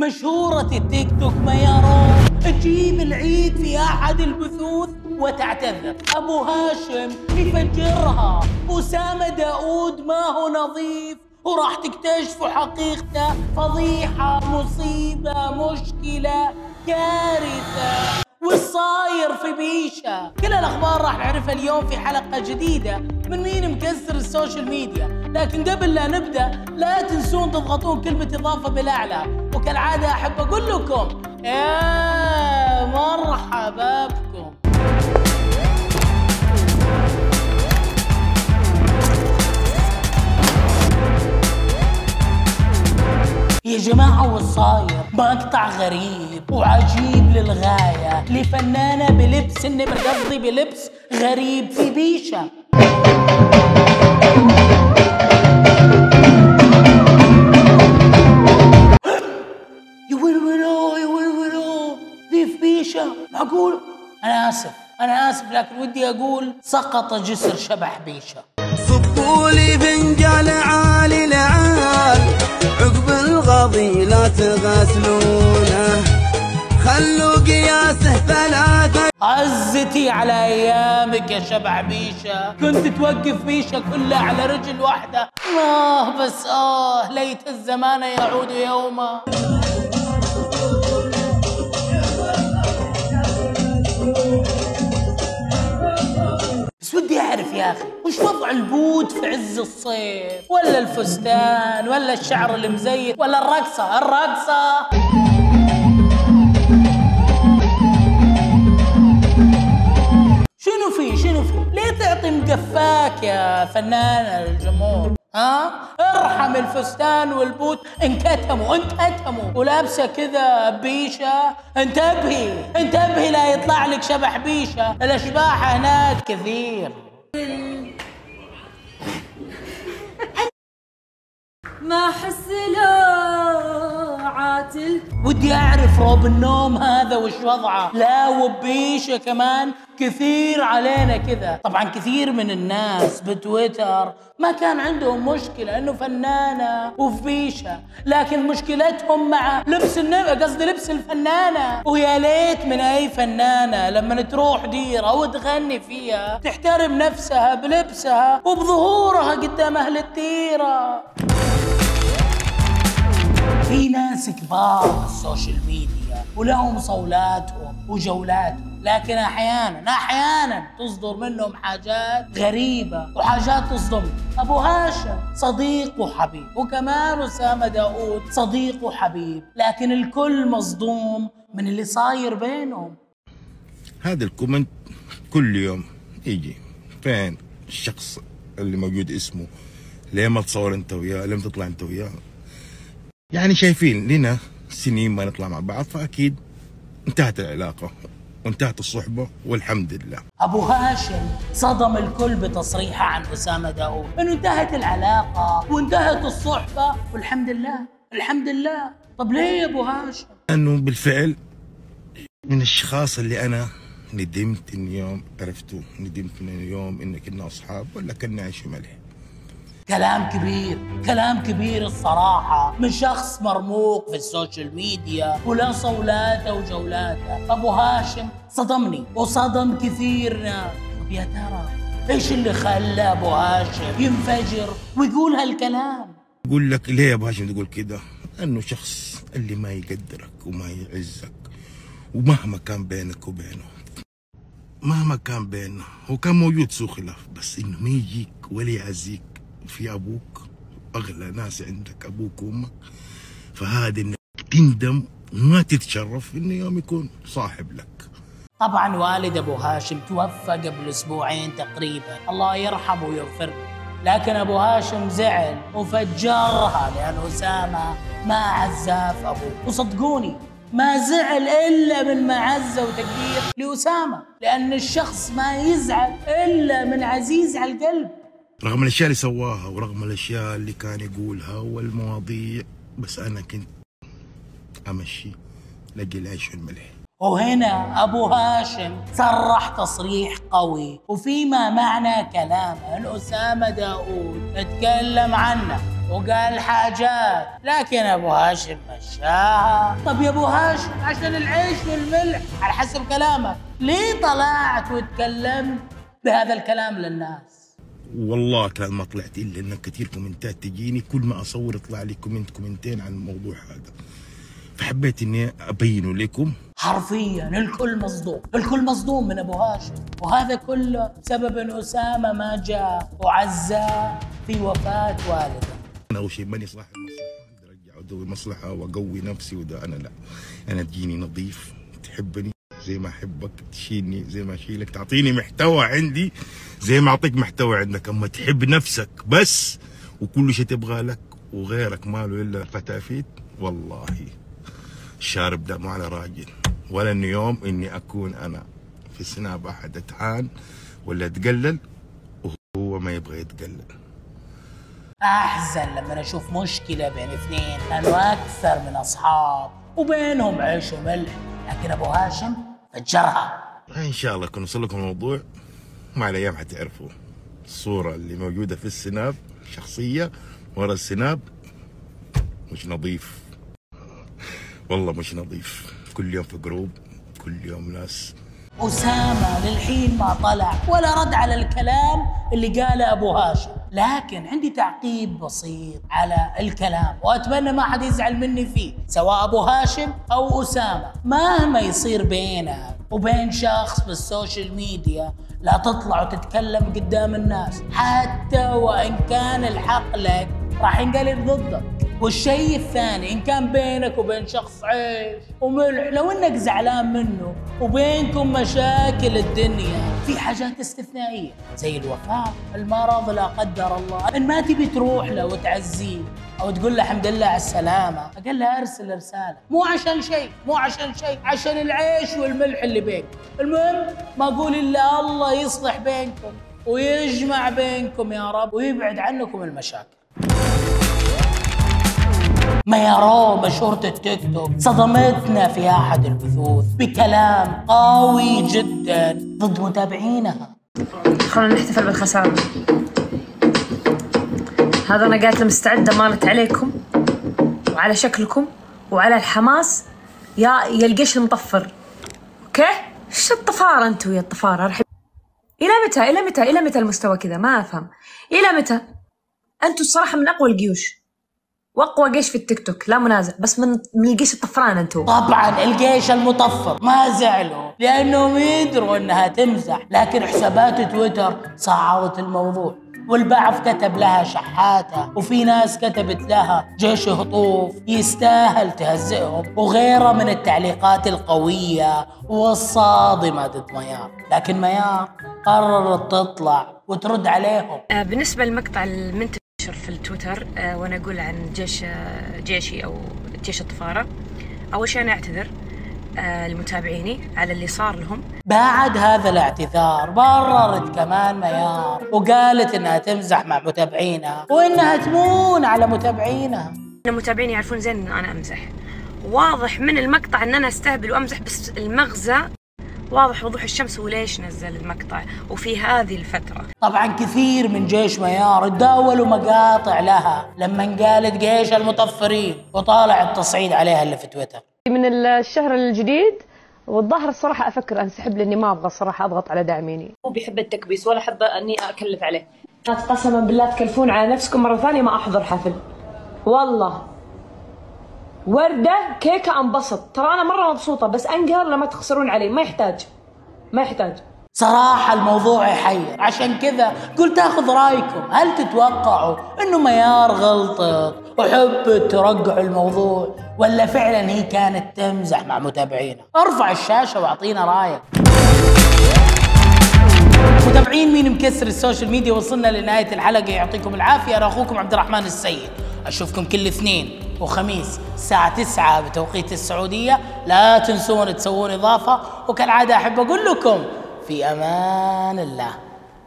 مشهورة التيك توك ميار تجيب العيد في أحد البثوث وتعتذر. أبو هاشم يفجرها. أسامة داود ما هو نظيف. وراح تكتشفوا حقيقته فضيحة مصيبة مشكلة كارثة. وش صاير في بيشة كل الأخبار راح نعرفها اليوم في حلقة جديدة من مين مكسر السوشيال ميديا. لكن قبل لا نبدأ لا تنسون تضغطون كلمة إضافة بالأعلى. وكالعادة أحب أقول لكم يا مرحبا بكم. يا جماعة والصاير مقطع غريب وعجيب للغاية. لفنانة بلبس النمر قصدي بلبس غريب في بيشة. لكن ودي أقول سقط جسر شبح بيشة. صبوا لي فنجان عالي العال عقب الغضي لا تغسلونه خلوا قياسه ثلاثة عزتي على أيامك يا شبع بيشة. كنت توقف بيشة كلها على رجل واحدة. آه بس آه ليت الزمان يعود يوما. يا أخي وش وضع ال boot في عز الصيف؟ ولا الفستان ولا الشعر المزيت ولا الرقصة؟ الرقصة! شنو في؟ شنو في؟ ليه تعطي مقفاك يا فنان للجمهور ها؟ ارحم الفستان وال boot. انكتموا انكتموا. ولابسة كذا بيشة. انتبهي انتبهي لا يطلع لك شبح بيشة. الأشباح هناك كثير. ما احس لو عاتل. ودي أعرف روب النوم هذا وش وضعه. لا وبيشه كمان كثير علينا كذا. طبعا كثير من الناس بتويتر ما كان عندهم مشكلة إنه فنانة وفي بيشة لكن مشكلتهم مع لبس النم قصدي لبس الفنانة. ويا ليت من أي فنانة لما تروح ديرة وتغني فيها تحترم نفسها بلبسها وبظهورها قدام أهل الديرة. كبار في السوشيال ميديا ولهم صولاتهم وجولاتهم. لكن أحيانا أحيانا تصدر منهم حاجات غريبة وحاجات تصدم أبو هاشم صديق وحبيب وكمان أسامة داود صديق وحبيب. لكن الكل مصدوم من اللي صاير بينهم. هذا ال comment كل يوم يجي. فين الشخص اللي موجود اسمه؟ ليه ما تصور أنت وياه؟ ليه ما تطلع أنت وياه؟ يعني شايفين لنا سنين ما نطلع مع بعض فأكيد انتهت العلاقة وانتهت الصحبة والحمد لله. أبو هاشم صدم الكل بتصريحه عن أسامة داود إنه انتهت العلاقة وانتهت الصحبة. والحمد لله الحمد لله. طب ليه يا أبو هاشم؟ انه بالفعل من الأشخاص اللي أنا ندمت إن يوم عرفته ندمت من يوم ان كنا أصحاب ولا كنا عيش وملح كلام كبير كلام كبير الصراحة. من شخص مرموق في السوشيال ميديا وله صولاته وجولاته أبو هاشم صدمني وصدم كثير ناس طب يا ترى إيش اللي خلى أبو هاشم ينفجر ويقول هالكلام؟ يقول لك ليه يا أبو هاشم تقول كده؟ انه شخص اللي ما يقدرك وما يعزك ومهما كان بينك وبينه. مهما كان بيننا هو كان موجود سوء خلاف بس إنه ما يجيك ولا يعزيك. في أبوك أغلى ناس عندك أبوك وأمك. فهذا إنك تندم وما تتشرف إنه يوم يكون صاحب لك. طبعا والد أبو هاشم توفى قبل أسبوعين تقريبا. الله يرحمه ويغفر له. لكن أبو هاشم زعل وفجرها لأن أسامة ما عزاه في أبوه. وصدقوني ما زعل إلا من معزة وتقدير لأسامة. لأن الشخص ما يزعل إلا من عزيز على القلب. رغم الأشياء اللي سواها ورغم الأشياء اللي كان يقولها والمواضيع بس أنا كنت أمشي لاجل العيش والملح وهنا أبو هاشم صرح تصريح قوي وفيما معنى كلامه أن أسامة داود تكلم عنه وقال حاجات لكن أبو هاشم مشاها. طب يا أبو هاشم عشان العيش والملح على حسب كلامك ليه طلعت وتكلمت بهذا الكلام للناس؟ والله كان ما طلعت إلا إن كثير comment ات تجيني. كل ما أصور يطلع لي comment comment ين عن الموضوع هذا. فحبيت إني أبينه لكم. حرفيا الكل مصدوم. الكل مصدوم من أبو هاشم. وهذا كله بسبب إن أسامة ما جاء وعزاه في وفاة والده. أنا أول شيء ماني صاحب مصلحة. أقدر أرجع ادوي مصلحة وأقوي نفسي وده أنا لا. أنا تجيني نظيف. تحبني؟ زي ما أحبك تشيلني زي ما أشيلك. تعطيني محتوى عندي زي ما أعطيك محتوى عندك. أما تحب نفسك بس وكل شيء تبغى لك وغيرك ماله إلا فتافيت والله الشارب ده ما على راجل. ولا إن يوم إني أكون أنا في سناب أحد اتعان ولا أتقلل وهو ما يبغى يتقلل. أحزن لما أشوف مشكلة بين اثنين كانوا أكثر من أصحاب وبينهم عيش وملح. لكن أبو هاشم فجرها إن شاء الله كن وصل لكم الموضوع. مع الأيام حتعرفوا الصورة اللي موجودة في السناب شخصية ورا السناب. مش نظيف. والله مش نظيف. كل يوم في group كل يوم ناس. أسامة للحين ما طلع ولا رد على الكلام اللي قاله أبو هاشم. لكن عندي تعقيب بسيط على الكلام وأتمنى ما حد يزعل مني فيه سواء أبو هاشم أو أسامة. مهما يصير بينك وبين شخص بالسوشيال ميديا لا تطلع وتتكلم قدام الناس حتى وإن كان الحق لك راح ينقلب ضدك. والشيء الثاني إن كان بينك وبين شخص عيش وملح لو إنك زعلان منه وبينكم مشاكل الدنيا في حاجات استثنائية زي الوفاة المرض لا قدر الله إن ما تبي تروح له وتعزيه أو تقول له الحمد لله على السلامة أقل له أرسل رسالة. مو عشان شيء مو عشان شيء عشان العيش والملح اللي بينك المهم ما أقول إلا الله يصلح بينكم ويجمع بينكم يا رب ويبعد عنكم المشاكل. ميارو مشهورة التيك توك صدمتنا في أحد البثوث بكلام قوي جدا ضد متابعينها. خلونا نحتفل بالخسارة. هذا أنا قالت مستعدة مالت عليكم وعلى شكلكم وعلى الحماس. يا يا القش المطفر. okay؟ إيش الطفارة أنتوا يا الطفارة؟ الحين إلى متى؟ إلى متى؟ إلى متى المستوى كذا؟ ما أفهم. إلى متى؟ أنتوا الصراحة من أقوى الجيوش. واقوى جيش في التيك توك لا منازع بس من من الجيش الطفران أنتم طبعا الجيش المطفر. ما زعلوا لأنهم يدروا أنها تمزح لكن حسابات تويتر صعدت الموضوع. والبعض كتب لها شحاتة وفي ناس كتبت لها جيش هطوف يستاهل تهزئهم وغيرها من التعليقات القوية والصادمة ضد ميار. لكن ميار قررت تطلع وترد عليهم. آه، بالنسبة للمقطع المنتشر في التويتر آه، وأنا أقول عن جيش آه، جيشي أو جيش الطفارة. أول شيء أنا أعتذر آه، لمتابعيني على اللي صار لهم. بعد هذا الاعتذار بررت كمان ميار وقالت إنها تمزح مع متابعينها وإنها تمون على متابعينها. أنا متابعيني يعرفون زين إن أنا أمزح. واضح من المقطع إن أنا أستهبل وأمزح بس المغزى واضح وضوح الشمس وليش نزل المقطع وفي هذه الفترة. طبعا كثير من جيش ميار تداولوا مقاطع لها لما قالت جيش المطفرين وطالع التصعيد عليها اللي في تويتر. من الشهر الجديد والظاهر الصراحة أفكر أنسحب لأني ما أبغى الصراحة أضغط على داعميني. مو بيحب التكبيس ولا حابة أني أكلف عليه. قسما بالله تكلفون على نفسكم مرة ثانية ما أحضر حفل. والله. وردة كيكة أنبسط. ترى أنا مرة مبسوطة بس أنقهر لما تخسرون علي. ما يحتاج. ما يحتاج. صراحة الموضوع يحير. عشان كذا قلت آخذ رأيكم. هل تتوقعوا إنه ميار غلطت وحبت ترقعوا الموضوع ولا فعلا هي كانت تمزح مع متابعينها أرفع الشاشة وأعطينا رأيك. متابعين مين مكسر السوشيال ميديا وصلنا لنهاية الحلقة. يعطيكم العافية. أنا أخوكم عبد الرحمن السيد. أشوفكم كل اثنين. وخميس الساعة 9 بتوقيت السعودية. لا تنسون تسوون إضافة. وكالعادة أحب أقول لكم في أمان الله.